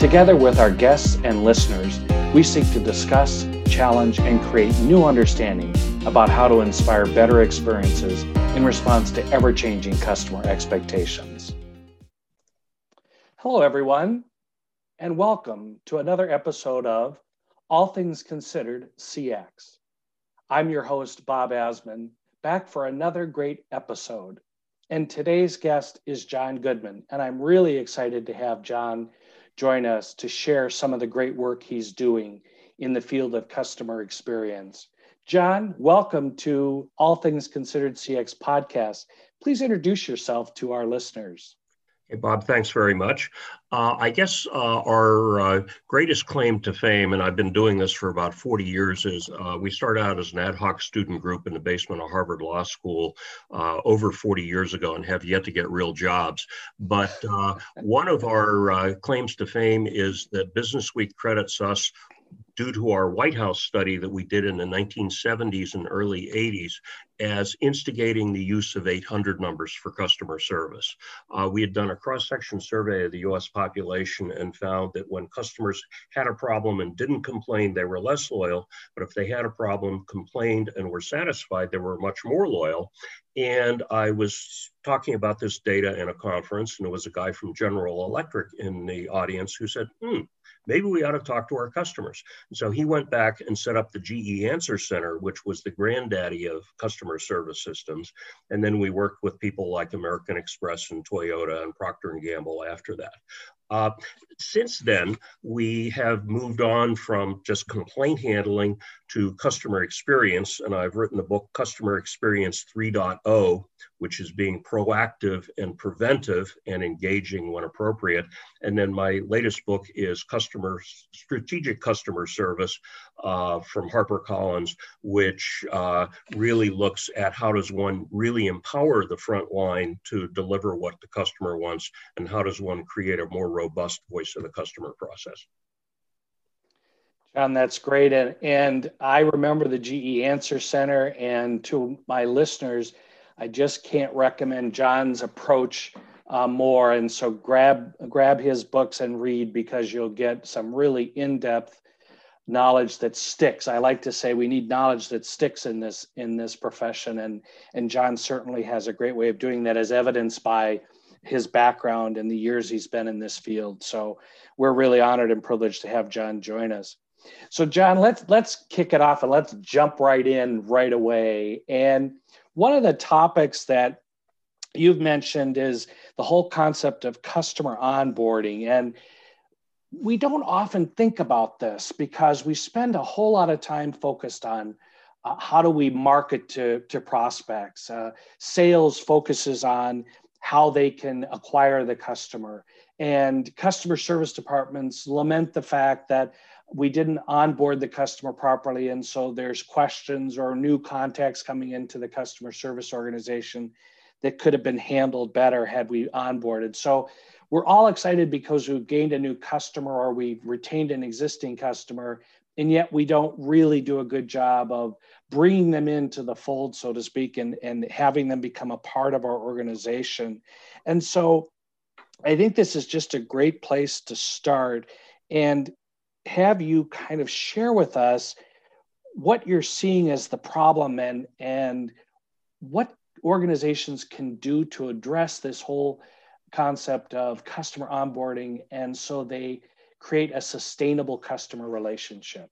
Together with our guests and listeners, we seek to discuss, challenge, and create new understanding about how to inspire better experiences in response to ever changing customer expectations. Hello, everyone, and welcome to another episode of All Things Considered CX. I'm your host, Bob Azman, back for another great episode. And today's guest is John Goodman, and I'm really excited to have John join us to share some of the great work he's doing in the field of customer experience. John, welcome to All Things Considered CX podcast. Please introduce yourself to our listeners. Hey, Bob, thanks very much. Uh, I guess uh, our uh, greatest claim to fame, and I've been doing this for about 40 years, is uh, we started out as an ad hoc student group in the basement of Harvard Law School uh, over 40 years ago and have yet to get real jobs. But uh, one of our claims to fame is that Business Week credits us due to our White House study that we did in the 1970s and early 80s as instigating the use of 800 numbers for customer service. Uh, we had done a cross section survey of the US population and found that when customers had a problem and didn't complain, they were less loyal. But if they had a problem, complained, and were satisfied, they were much more loyal. And I was talking about this data in a conference, and there was a guy from General Electric in the audience who said, hmm, maybe we ought to talk to our customers. And so he went back and set up the GE Answer Center, which was the granddaddy of customer service systems. And then we worked with people like American Express and Toyota and Procter and Gamble after that. Uh, since then, we have moved on from just complaint handling to customer experience, and I've written the book Customer Experience 3.0, which is being proactive and preventive and engaging when appropriate. And then my latest book is Customer Strategic Customer Service uh, from HarperCollins, which uh, really looks at how does one really empower the front line to deliver what the customer wants, and how does one create a more robust voice of the customer process. John, that's great. And, and I remember the GE Answer Center. And to my listeners, I just can't recommend John's approach uh, more. And so grab grab his books and read because you'll get some really in depth knowledge that sticks. I like to say we need knowledge that sticks in this in this profession. And and John certainly has a great way of doing that, as evidenced by his background and the years he's been in this field. So we're really honored and privileged to have John join us. So John, let's let's kick it off and let's jump right in right away. And one of the topics that you've mentioned is the whole concept of customer onboarding and we don't often think about this because we spend a whole lot of time focused on uh, how do we market to, to prospects uh, sales focuses on how they can acquire the customer. And customer service departments lament the fact that we didn't onboard the customer properly. And so there's questions or new contacts coming into the customer service organization that could have been handled better had we onboarded. So we're all excited because we've gained a new customer or we've retained an existing customer and yet we don't really do a good job of bringing them into the fold so to speak and, and having them become a part of our organization and so i think this is just a great place to start and have you kind of share with us what you're seeing as the problem and and what organizations can do to address this whole concept of customer onboarding and so they create a sustainable customer relationship?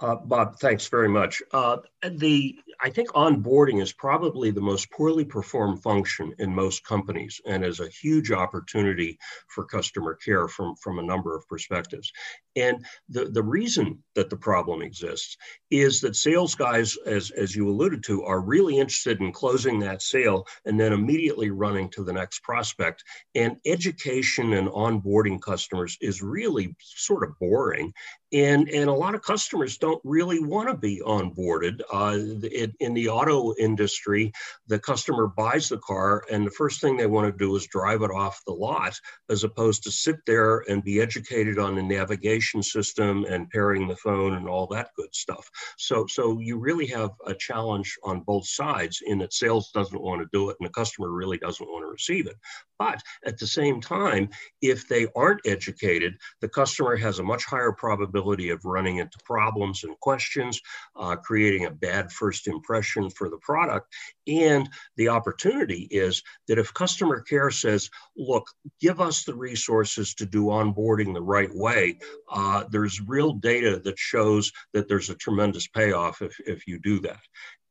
Uh, Bob, thanks very much. Uh, the I think onboarding is probably the most poorly performed function in most companies, and is a huge opportunity for customer care from from a number of perspectives. And the, the reason that the problem exists is that sales guys, as, as you alluded to, are really interested in closing that sale and then immediately running to the next prospect. And education and onboarding customers is really sort of boring. And, and a lot of customers don't really want to be onboarded. Uh, in, in the auto industry, the customer buys the car, and the first thing they want to do is drive it off the lot, as opposed to sit there and be educated on the navigation system and pairing the phone and all that good stuff. So, so you really have a challenge on both sides in that sales doesn't want to do it and the customer really doesn't want to receive it. But at the same time, if they aren't educated, the customer has a much higher probability of running into problems and questions, uh, creating a bad first impression for the product. And the opportunity is that if customer care says, look, give us the resources to do onboarding the right way, uh, there's real data that shows that there's a tremendous payoff if, if you do that.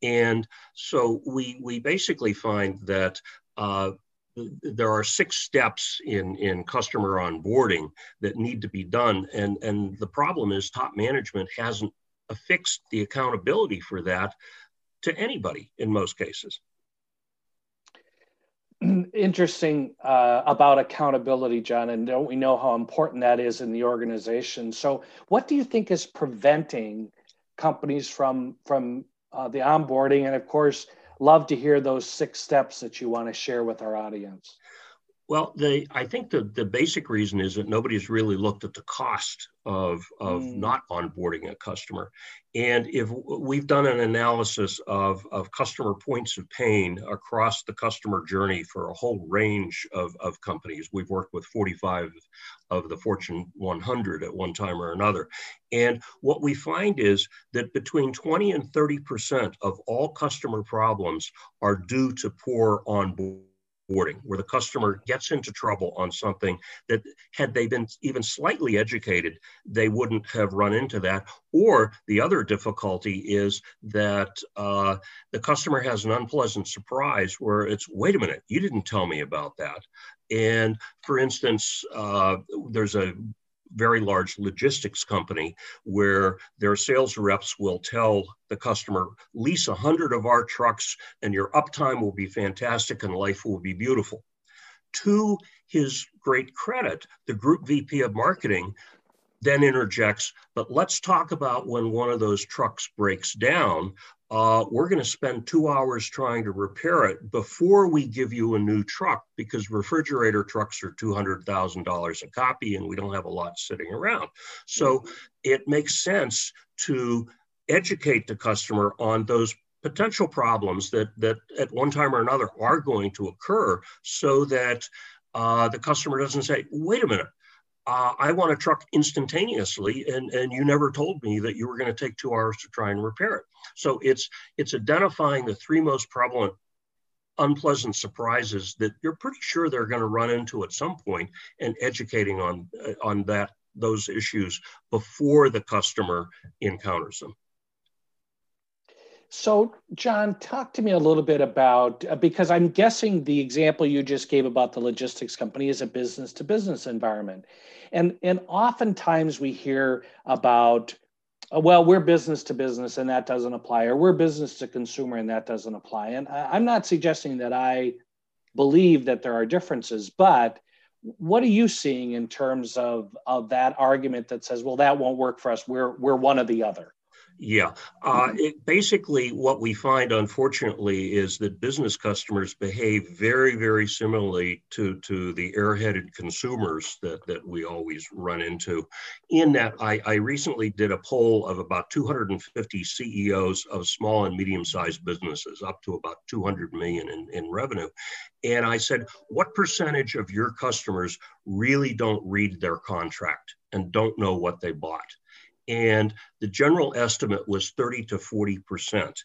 And so we, we basically find that uh, there are six steps in, in customer onboarding that need to be done. And, and the problem is top management hasn't affixed the accountability for that to anybody in most cases. Interesting uh, about accountability, John, and don't we know how important that is in the organization? So, what do you think is preventing companies from from uh, the onboarding? And of course, love to hear those six steps that you want to share with our audience. Well, the, I think the, the basic reason is that nobody's really looked at the cost of, of mm. not onboarding a customer. And if we've done an analysis of, of customer points of pain across the customer journey for a whole range of, of companies, we've worked with 45 of the Fortune 100 at one time or another. And what we find is that between 20 and 30% of all customer problems are due to poor onboarding where the customer gets into trouble on something that had they been even slightly educated, they wouldn't have run into that. Or the other difficulty is that uh, the customer has an unpleasant surprise where it's, wait a minute, you didn't tell me about that. And for instance, uh, there's a very large logistics company where their sales reps will tell the customer, lease 100 of our trucks and your uptime will be fantastic and life will be beautiful. To his great credit, the group VP of marketing then interjects, but let's talk about when one of those trucks breaks down uh, we're going to spend two hours trying to repair it before we give you a new truck because refrigerator trucks are $200,000 a copy and we don't have a lot sitting around. So it makes sense to educate the customer on those potential problems that, that at one time or another are going to occur so that uh, the customer doesn't say, wait a minute, uh, I want a truck instantaneously, and, and you never told me that you were going to take two hours to try and repair it. So it's it's identifying the three most prevalent unpleasant surprises that you're pretty sure they're going to run into at some point, and educating on uh, on that those issues before the customer encounters them. So, John, talk to me a little bit about uh, because I'm guessing the example you just gave about the logistics company is a business to business environment. And, and oftentimes we hear about, uh, well, we're business to business and that doesn't apply, or we're business to consumer and that doesn't apply. And I, I'm not suggesting that I believe that there are differences, but what are you seeing in terms of, of that argument that says, well, that won't work for us. We're, we're one or the other? Yeah. Uh, mm-hmm. it, basically, what we find, unfortunately, is that business customers behave very, very similarly to, to the airheaded consumers that, that we always run into. In that, I, I recently did a poll of about 250 CEOs of small and medium sized businesses, up to about 200 million in, in revenue. And I said, what percentage of your customers really don't read their contract and don't know what they bought? And the general estimate was 30 to 40 percent.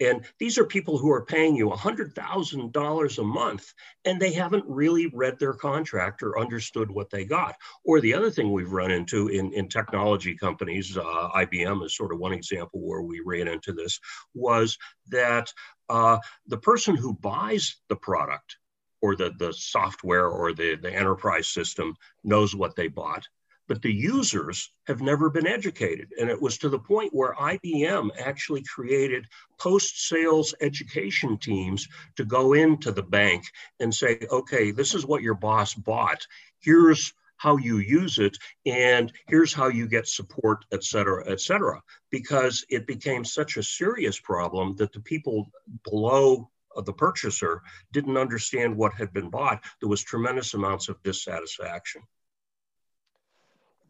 And these are people who are paying you $100,000 a month and they haven't really read their contract or understood what they got. Or the other thing we've run into in, in technology companies, uh, IBM is sort of one example where we ran into this, was that uh, the person who buys the product or the, the software or the, the enterprise system knows what they bought but the users have never been educated. And it was to the point where IBM actually created post sales education teams to go into the bank and say, okay, this is what your boss bought. Here's how you use it, and here's how you get support, et cetera, et cetera, because it became such a serious problem that the people below uh, the purchaser didn't understand what had been bought. There was tremendous amounts of dissatisfaction.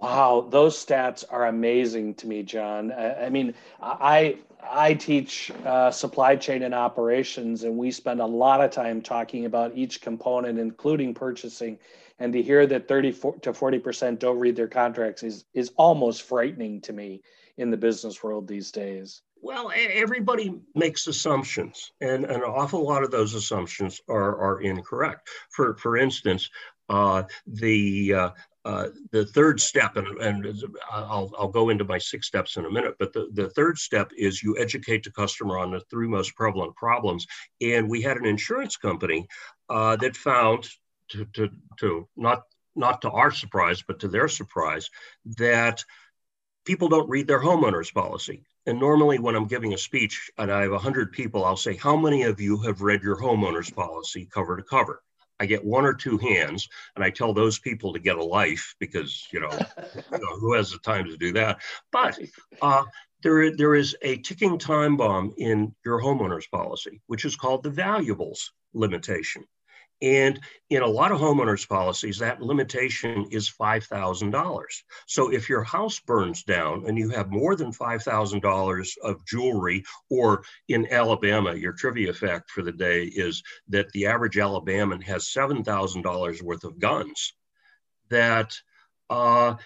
Wow, those stats are amazing to me, John. I, I mean, I I teach uh, supply chain and operations, and we spend a lot of time talking about each component, including purchasing. And to hear that 30 to 40 percent don't read their contracts is is almost frightening to me in the business world these days. Well, everybody makes assumptions, and an awful lot of those assumptions are, are incorrect. For, for instance, uh, the uh, uh, the third step, and, and I'll, I'll go into my six steps in a minute, but the, the third step is you educate the customer on the three most prevalent problems. And we had an insurance company uh, that found, to, to, to not, not to our surprise, but to their surprise, that people don't read their homeowner's policy. And normally, when I'm giving a speech and I have 100 people, I'll say, How many of you have read your homeowner's policy cover to cover? I get one or two hands, and I tell those people to get a life because you know, you know who has the time to do that. But uh, there, there is a ticking time bomb in your homeowner's policy, which is called the valuables limitation. And in a lot of homeowners policies, that limitation is $5,000. So if your house burns down and you have more than $5,000 of jewelry, or in Alabama, your trivia fact for the day is that the average Alabaman has $7,000 worth of guns, that uh,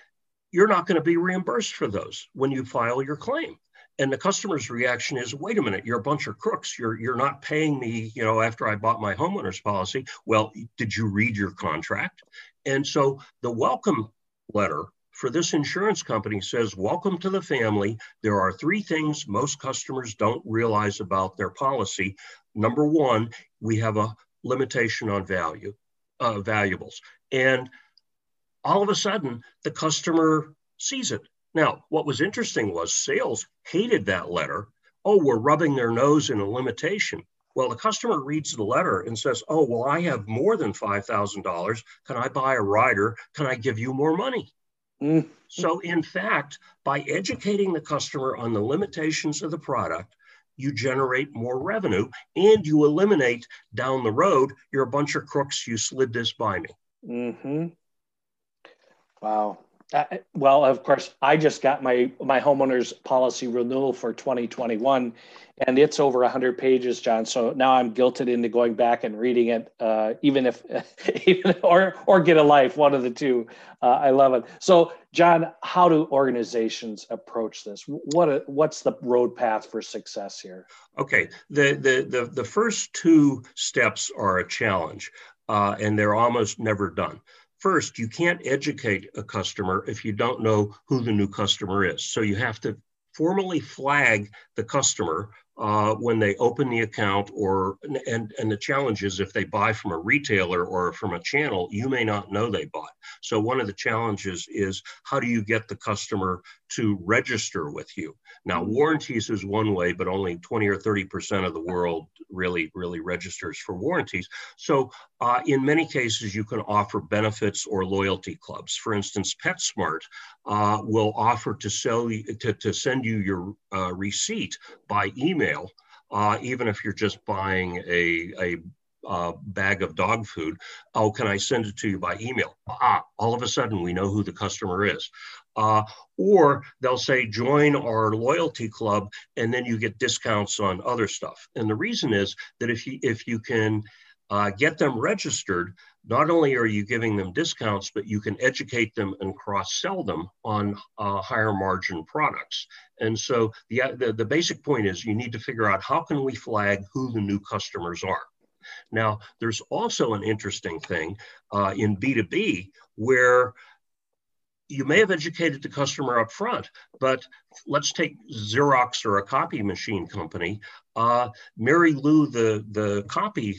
you're not going to be reimbursed for those when you file your claim and the customer's reaction is wait a minute you're a bunch of crooks. You're you're not paying me you know after i bought my homeowners policy. Well did you read your contract? And so the welcome letter for this insurance company says welcome to the family. There are three things most customers don't realize about their policy. Number one we have a limitation on value uh, valuables. And all of a sudden the customer sees it now, what was interesting was sales hated that letter. Oh, we're rubbing their nose in a limitation. Well, the customer reads the letter and says, Oh, well, I have more than $5,000. Can I buy a rider? Can I give you more money? Mm. So, in fact, by educating the customer on the limitations of the product, you generate more revenue and you eliminate down the road, you're a bunch of crooks, you slid this by me. Mm-hmm. Wow. Uh, well, of course, I just got my my homeowners policy renewal for 2021, and it's over 100 pages, John. So now I'm guilted into going back and reading it, uh, even if, even or or get a life, one of the two. Uh, I love it. So, John, how do organizations approach this? What what's the road path for success here? Okay, the the the, the first two steps are a challenge, uh, and they're almost never done. First, you can't educate a customer if you don't know who the new customer is. So you have to formally flag the customer uh, when they open the account or and and the challenge is if they buy from a retailer or from a channel you may not know they bought so one of the challenges is how do you get the customer to register with you now warranties is one way but only 20 or 30 percent of the world really really registers for warranties so uh, in many cases you can offer benefits or loyalty clubs for instance petsmart uh, will offer to sell to, to send you your uh, receipt by email, uh, even if you're just buying a, a uh, bag of dog food. Oh, can I send it to you by email? Ah, all of a sudden we know who the customer is. Uh, or they'll say, join our loyalty club, and then you get discounts on other stuff. And the reason is that if you if you can uh, get them registered, not only are you giving them discounts, but you can educate them and cross sell them on uh, higher margin products. And so the, the, the basic point is you need to figure out how can we flag who the new customers are. Now, there's also an interesting thing uh, in B2B where you may have educated the customer up front, but let's take Xerox or a copy machine company. Uh, Mary Lou, the, the copy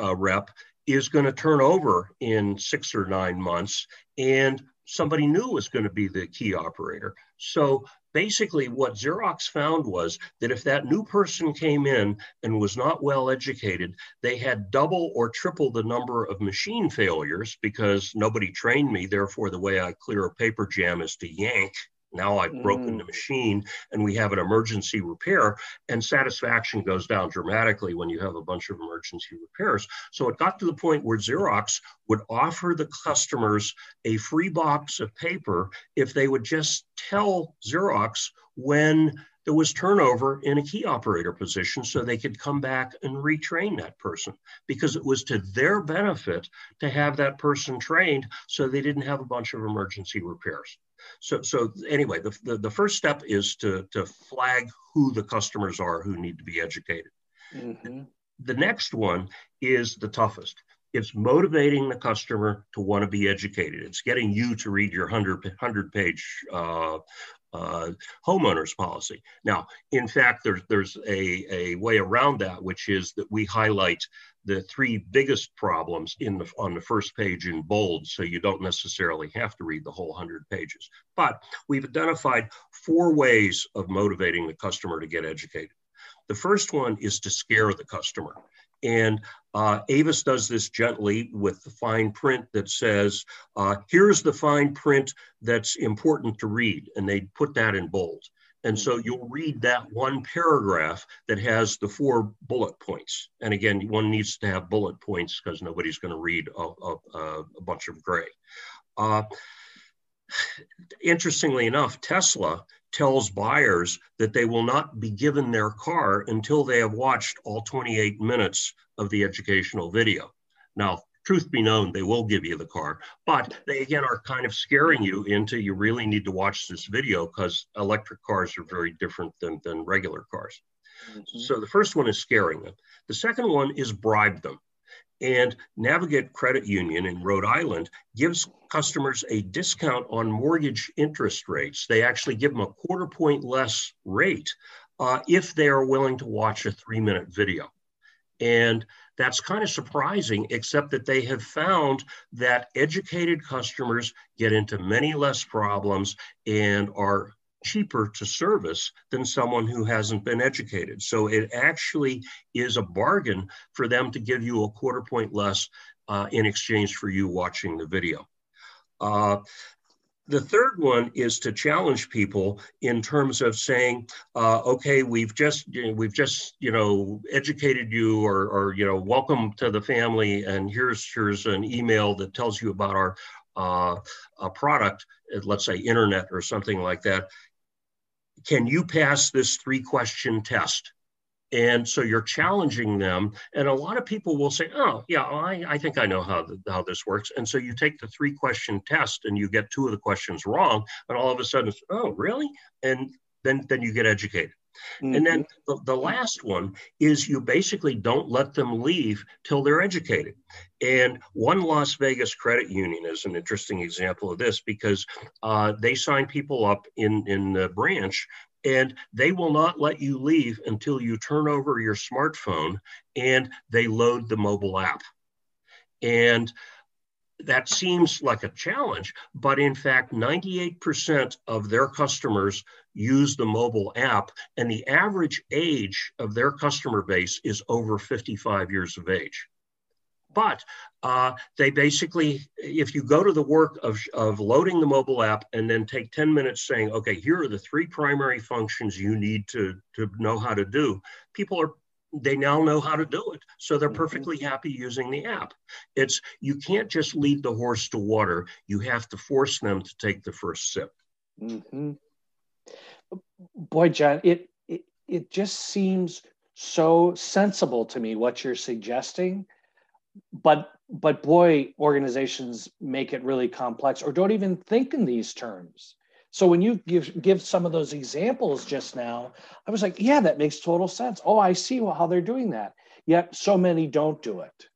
uh, rep is going to turn over in six or nine months. And somebody new was going to be the key operator. So basically, what Xerox found was that if that new person came in and was not well educated, they had double or triple the number of machine failures because nobody trained me. Therefore, the way I clear a paper jam is to yank now I've mm. broken the machine and we have an emergency repair, and satisfaction goes down dramatically when you have a bunch of emergency repairs. So it got to the point where Xerox would offer the customers a free box of paper if they would just tell Xerox when there was turnover in a key operator position so they could come back and retrain that person because it was to their benefit to have that person trained so they didn't have a bunch of emergency repairs. So, so anyway, the, the, the, first step is to, to flag who the customers are who need to be educated. Mm-hmm. The next one is the toughest. It's motivating the customer to want to be educated. It's getting you to read your 100, 100 page uh, uh, homeowners policy. Now, in fact, there's, there's a, a way around that, which is that we highlight the three biggest problems in the, on the first page in bold, so you don't necessarily have to read the whole 100 pages. But we've identified four ways of motivating the customer to get educated. The first one is to scare the customer. And uh, Avis does this gently with the fine print that says, uh, here's the fine print that's important to read. And they put that in bold. And so mm-hmm. you'll read that one paragraph that has the four bullet points. And again, one needs to have bullet points because nobody's going to read a, a, a, bunch of gray. Uh, interestingly enough, Tesla tells buyers that they will not be given their car until they have watched all 28 minutes of the educational video. Now, truth be known, they will give you the car, but they again are kind of scaring you into you really need to watch this video because electric cars are very different than, than regular cars. Mm-hmm. So the first one is scaring them. The second one is bribe them. And Navigant Credit Union in Rhode Island gives customers a discount on mortgage interest rates. They actually give them a quarter point less rate uh, if they are willing to watch a three minute video. And that's kind of surprising, except that they have found that educated customers get into many less problems and are cheaper to service than someone who hasn't been educated. So it actually is a bargain for them to give you a quarter point less uh, in exchange for you watching the video. Uh, the third one is to challenge people in terms of saying, uh, okay, we've just we've just you know educated you, or, or you know, welcome to the family, and here's here's an email that tells you about our uh, a product, let's say internet or something like that. Can you pass this three question test? And so you're challenging them. And a lot of people will say, oh, yeah, oh, I, I think I know how, the, how this works. And so you take the three question test and you get two of the questions wrong. And all of a sudden, oh, really? And then, then you get educated. Mm-hmm. And then mm-hmm. the, the last one is you basically don't let them leave till they're educated. And one Las Vegas credit union is an interesting example of this because uh, they sign people up in, in the branch and they will not let you leave until you turn over your smartphone and they load the mobile app. And that seems like a challenge, but in fact, 98% of their customers use the mobile app, and the average age of their customer base is over 55 years of age. But uh, they basically, if you go to the work of, of loading the mobile app and then take 10 minutes saying, okay, here are the three primary functions you need to, to know how to do, people are they now know how to do it. So they're mm-hmm. perfectly happy using the app. It's you can't just lead the horse to water. You have to force them to take the first sip. Mm-hmm. Boy, John, it, it it just seems so sensible to me what you're suggesting but but boy organizations make it really complex or don't even think in these terms so when you give give some of those examples just now i was like yeah that makes total sense. Oh i see how they're doing that. Yet so many don't do it.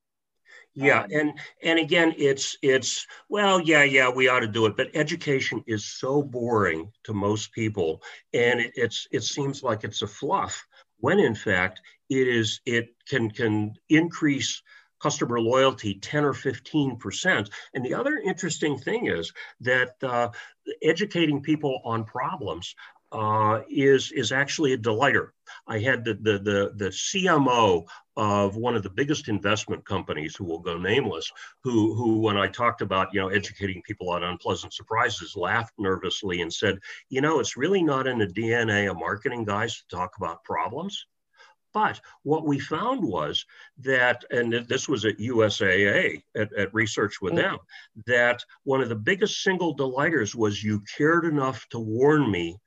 Yeah um, and and again it's it's well yeah yeah we ought to do it but education is so boring to most people and it, it's it seems like it's a fluff when in fact it is it can can increase customer loyalty 10 or 15%. And the other interesting thing is that uh, educating people on problems uh, is is actually a delighter. I had the, the the the CMO of one of the biggest investment companies, who will go nameless, who who when I talked about you know educating people on unpleasant surprises, laughed nervously and said, you know, it's really not in the DNA of marketing guys to talk about problems. But what we found was that, and this was at USAA at, at research with mm. them, that one of the biggest single delighters was you cared enough to warn me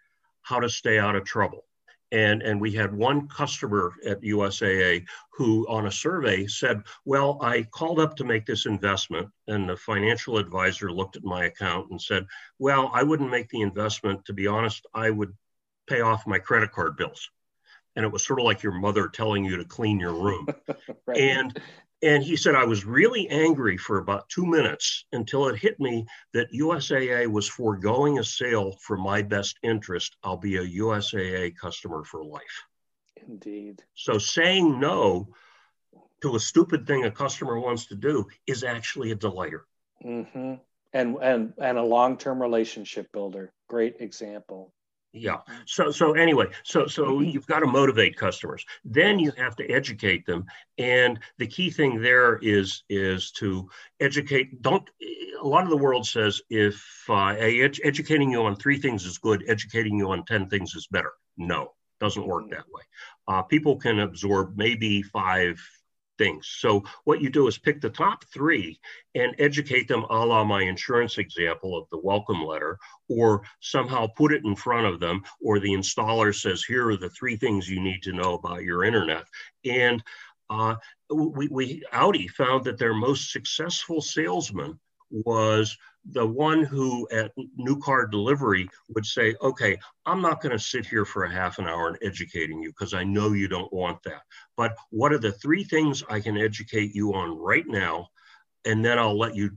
how to stay out of trouble. And, and we had one customer at USAA who, on a survey, said, Well, I called up to make this investment, and the financial advisor looked at my account and said, Well, I wouldn't make the investment. To be honest, I would pay off my credit card bills and it was sort of like your mother telling you to clean your room. right. And and he said I was really angry for about two minutes until it hit me that USAA was foregoing a sale for my best interest. I'll be a USAA customer for life. Indeed. So saying no to a stupid thing a customer wants to do is actually a delighter. Mm-hmm. And and and a long-term relationship builder. Great example yeah. So so anyway so so you've got to motivate customers. Then you have to educate them. And the key thing there is is to educate don't a lot of the world says if uh, ed- educating you on three things is good educating you on 10 things is better. No doesn't work mm. that way. Uh, people can absorb maybe five things. So what you do is pick the top three and educate them a la my insurance example of the welcome letter, or somehow put it in front of them, or the installer says, here are the three things you need to know about your internet. And uh, we, we Audi found that their most successful salesman was the one who at new car delivery would say, okay, I'm not going to sit here for a half an hour and educating you because I know you don't want that. But what are the three things I can educate you on right now? And then I'll let you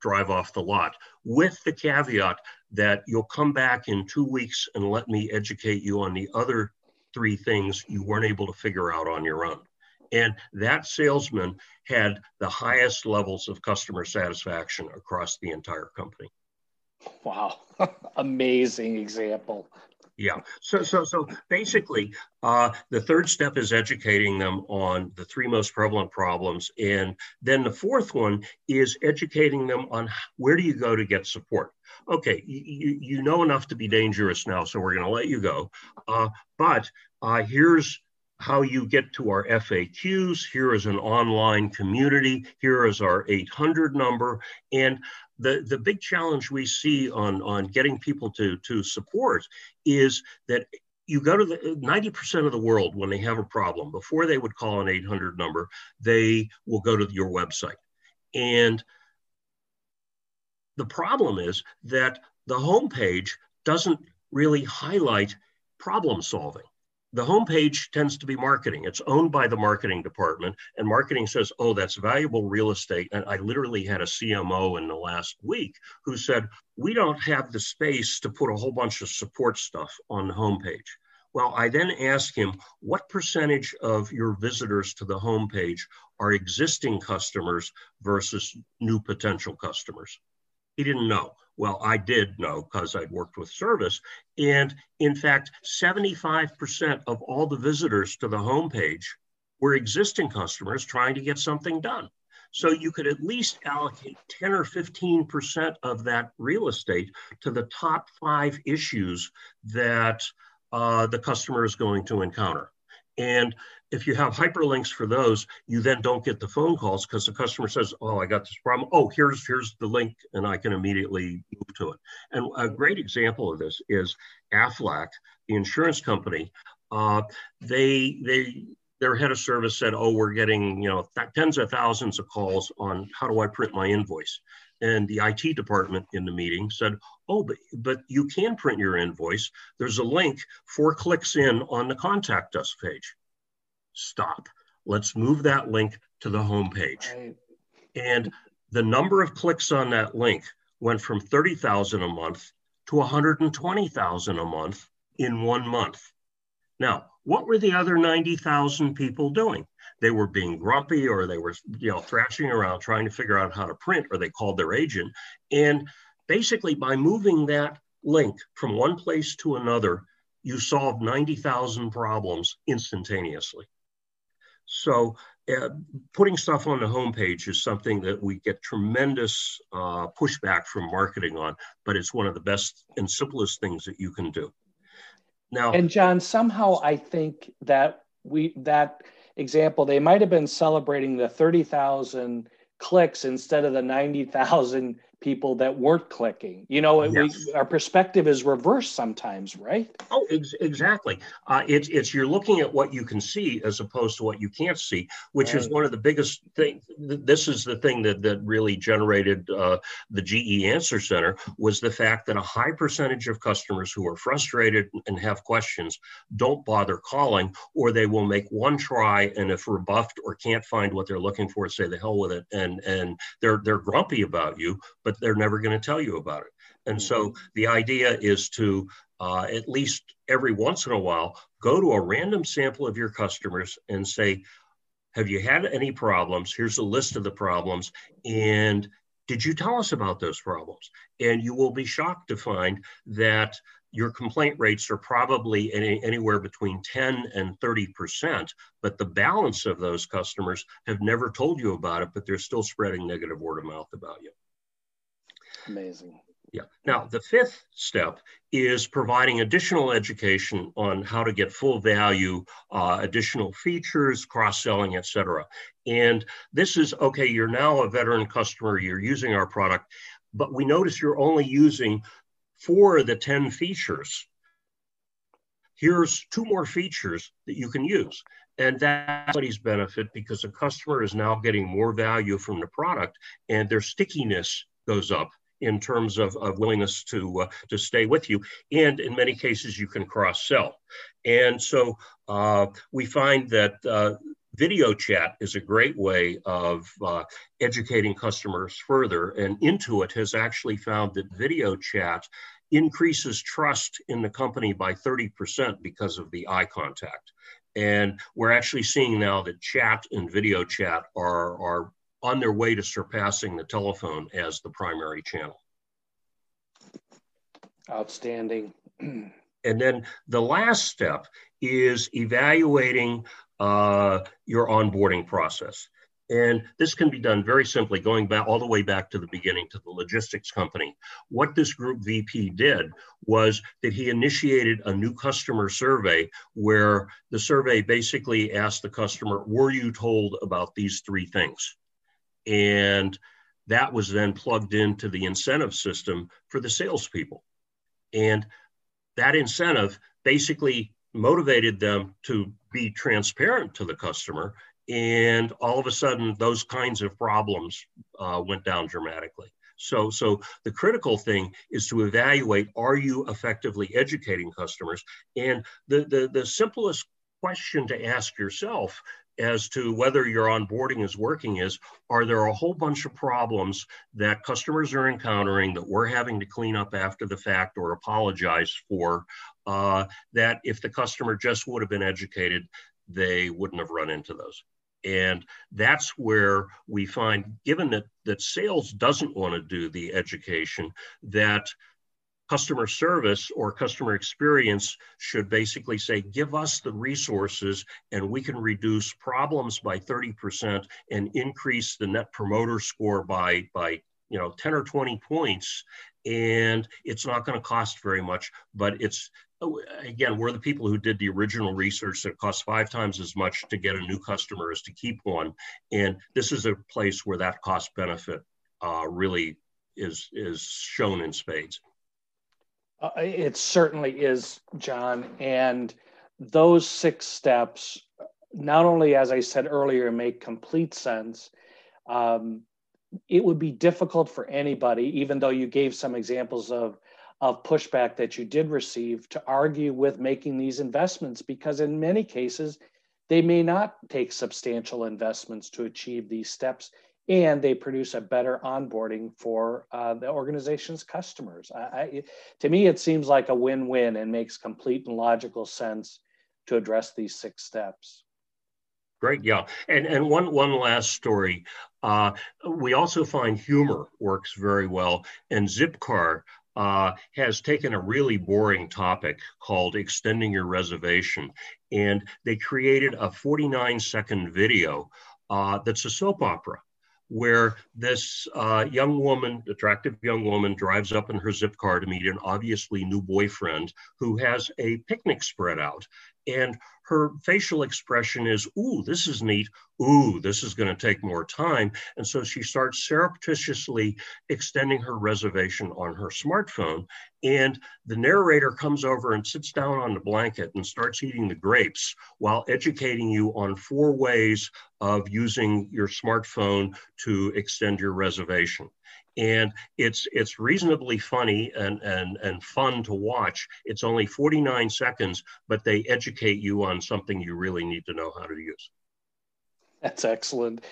drive off the lot with the caveat that you'll come back in two weeks and let me educate you on the other three things you weren't able to figure out on your own. And that salesman had the highest levels of customer satisfaction across the entire company. Wow, amazing example. Yeah. So so so basically, uh, the third step is educating them on the three most prevalent problems, and then the fourth one is educating them on where do you go to get support. Okay, you you know enough to be dangerous now, so we're going to let you go. Uh, but uh, here's how you get to our FAQs. Here is an online community. Here is our 800 number. And the, the big challenge we see on, on getting people to, to support is that you go to the 90% of the world when they have a problem, before they would call an 800 number, they will go to your website. And the problem is that the homepage doesn't really highlight problem solving the homepage tends to be marketing. It's owned by the marketing department, and marketing says, "Oh, that's valuable real estate." And I literally had a CMO in the last week who said, "We don't have the space to put a whole bunch of support stuff on the homepage." Well, I then asked him, "What percentage of your visitors to the homepage are existing customers versus new potential customers?" He didn't know. Well, I did know because I'd worked with service. And in fact, 75% of all the visitors to the homepage were existing customers trying to get something done. So you could at least allocate 10 or 15% of that real estate to the top five issues that uh, the customer is going to encounter. And if you have hyperlinks for those, you then don't get the phone calls because the customer says, "Oh, I got this problem. Oh, here's here's the link, and I can immediately move to it." And a great example of this is Aflac, the insurance company. Uh, they they their head of service said, "Oh, we're getting you know th- tens of thousands of calls on how do I print my invoice." And the IT department in the meeting said, "Oh, but but you can print your invoice. There's a link four clicks in on the contact us page." Stop. Let's move that link to the homepage. Right. And the number of clicks on that link went from 30,000 a month to 120,000 a month in one month. Now, what were the other 90,000 people doing? They were being grumpy or they were, you know, thrashing around trying to figure out how to print or they called their agent. And basically by moving that link from one place to another, you solved 90,000 problems instantaneously. So uh, putting stuff on the homepage is something that we get tremendous uh, pushback from marketing on, but it's one of the best and simplest things that you can do. Now, and John, somehow I think that we that example they might have been celebrating the thirty thousand clicks instead of the ninety thousand people that weren't clicking. You know, yes. we, our perspective is reversed sometimes, right? Oh, ex- exactly. Uh, it's it's you're looking at what you can see as opposed to what you can't see, which right. is one of the biggest things. This is the thing that that really generated uh, the GE Answer Center was the fact that a high percentage of customers who are frustrated and have questions don't bother calling, or they will make one try, and if rebuffed or can't find what they're looking for, say the hell with it, and and they're they're grumpy about you, but they're never going to tell you about it. And so mm-hmm. the idea is to uh, at least every once in a while go to a random sample of your customers and say, Have you had any problems? Here's a list of the problems. And did you tell us about those problems? And you will be shocked to find that your complaint rates are probably any, anywhere between 10 and 30%, but the balance of those customers have never told you about it, but they're still spreading negative word of mouth about you. Amazing. Yeah. Now, the fifth step is providing additional education on how to get full value, uh, additional features, cross selling, et cetera. And this is okay, you're now a veteran customer, you're using our product, but we notice you're only using four of the 10 features. Here's two more features that you can use. And that's somebody's benefit because the customer is now getting more value from the product and their stickiness goes up in terms of, of willingness to uh, to stay with you, and in many cases you can cross sell. And so uh, we find that uh, video chat is a great way of uh, educating customers further. And Intuit has actually found that video chat increases trust in the company by 30% because of the eye contact. And we're actually seeing now that chat and video chat are, are on their way to surpassing the telephone as the primary channel. Outstanding. and then the last step is evaluating uh, your onboarding process. And this can be done very simply, going back all the way back to the beginning to the logistics company. What this group VP did was that he initiated a new customer survey where the survey basically asked the customer, Were you told about these three things? And that was then plugged into the incentive system for the salespeople. And that incentive basically motivated them to be transparent to the customer. And all of a sudden, those kinds of problems uh, went down dramatically. So, so the critical thing is to evaluate: Are you effectively educating customers? And the the, the simplest question to ask yourself as to whether your onboarding is working is are there a whole bunch of problems that customers are encountering that we're having to clean up after the fact or apologize for uh, that if the customer just would have been educated they wouldn't have run into those? And that's where we find given that that sales doesn't want to do the education that customer service or customer experience should basically say, give us the resources and we can reduce problems by 30% and increase the net promoter score by, by you know, 10 or 20 points. And it's not going to cost very much, but it's, again, we're the people who did the original research that costs five times as much to get a new customer as to keep one. And this is a place where that cost benefit uh, really is, is shown in spades. Uh, it certainly is, John. And those six steps, not only, as I said earlier, make complete sense, um, it would be difficult for anybody, even though you gave some examples of, of pushback that you did receive, to argue with making these investments because, in many cases, they may not take substantial investments to achieve these steps and they produce a better onboarding for uh, the organization's customers. I, I, to me, it seems like a win-win and makes complete and logical sense to address these six steps. Great, yeah, and and one one last story. Uh, we also find humor works very well, and Zipcar uh, has taken a really boring topic called extending your reservation, and they created a 49 second video uh, that's a soap opera where this uh, young woman, attractive young woman, drives up in her zip car to meet an obviously new boyfriend who has a picnic spread out. And her facial expression is, Ooh, this is neat. Ooh, this is going to take more time. And so she starts surreptitiously extending her reservation on her smartphone. And the narrator comes over and sits down on the blanket and starts eating the grapes while educating you on four ways of using your smartphone to extend your reservation and it's it's reasonably funny and and and fun to watch. It's only 49 seconds but they educate you on something you really need to know how to use. That's excellent.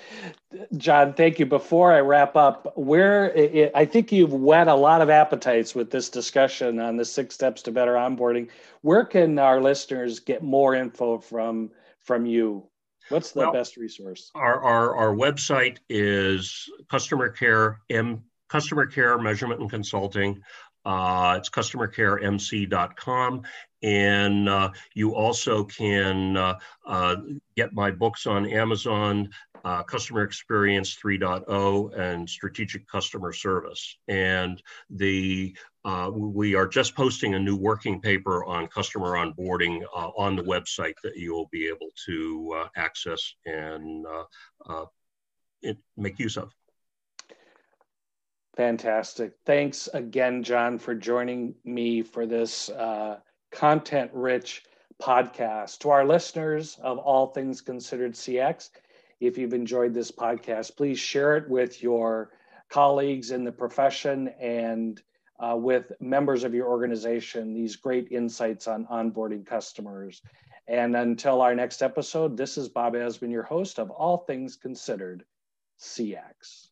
John thank you. Before i wrap up where it, i think you've whet a lot of appetites with this discussion on the six steps to better onboarding. Where can our listeners get more info from from you? What's the well, best resource? Our, our, our website is customer care m customer care measurement and consulting. Uh, it's customercaremc.com. And uh, you also can uh, uh, get my books on Amazon, uh, Customer Experience 3.0 and Strategic Customer Service. And the uh, we are just posting a new working paper on customer onboarding on the website that you will be able to access and it, make use of. Fantastic. Thanks again, John, for joining me for this uh, content rich podcast. To our listeners of All Things Considered CX, if you've enjoyed this podcast, please share it with your colleagues in the profession and uh, with members of your organization, these great insights on onboarding customers. And until our next episode, this is Bob Azman, your host of All Things Considered CX.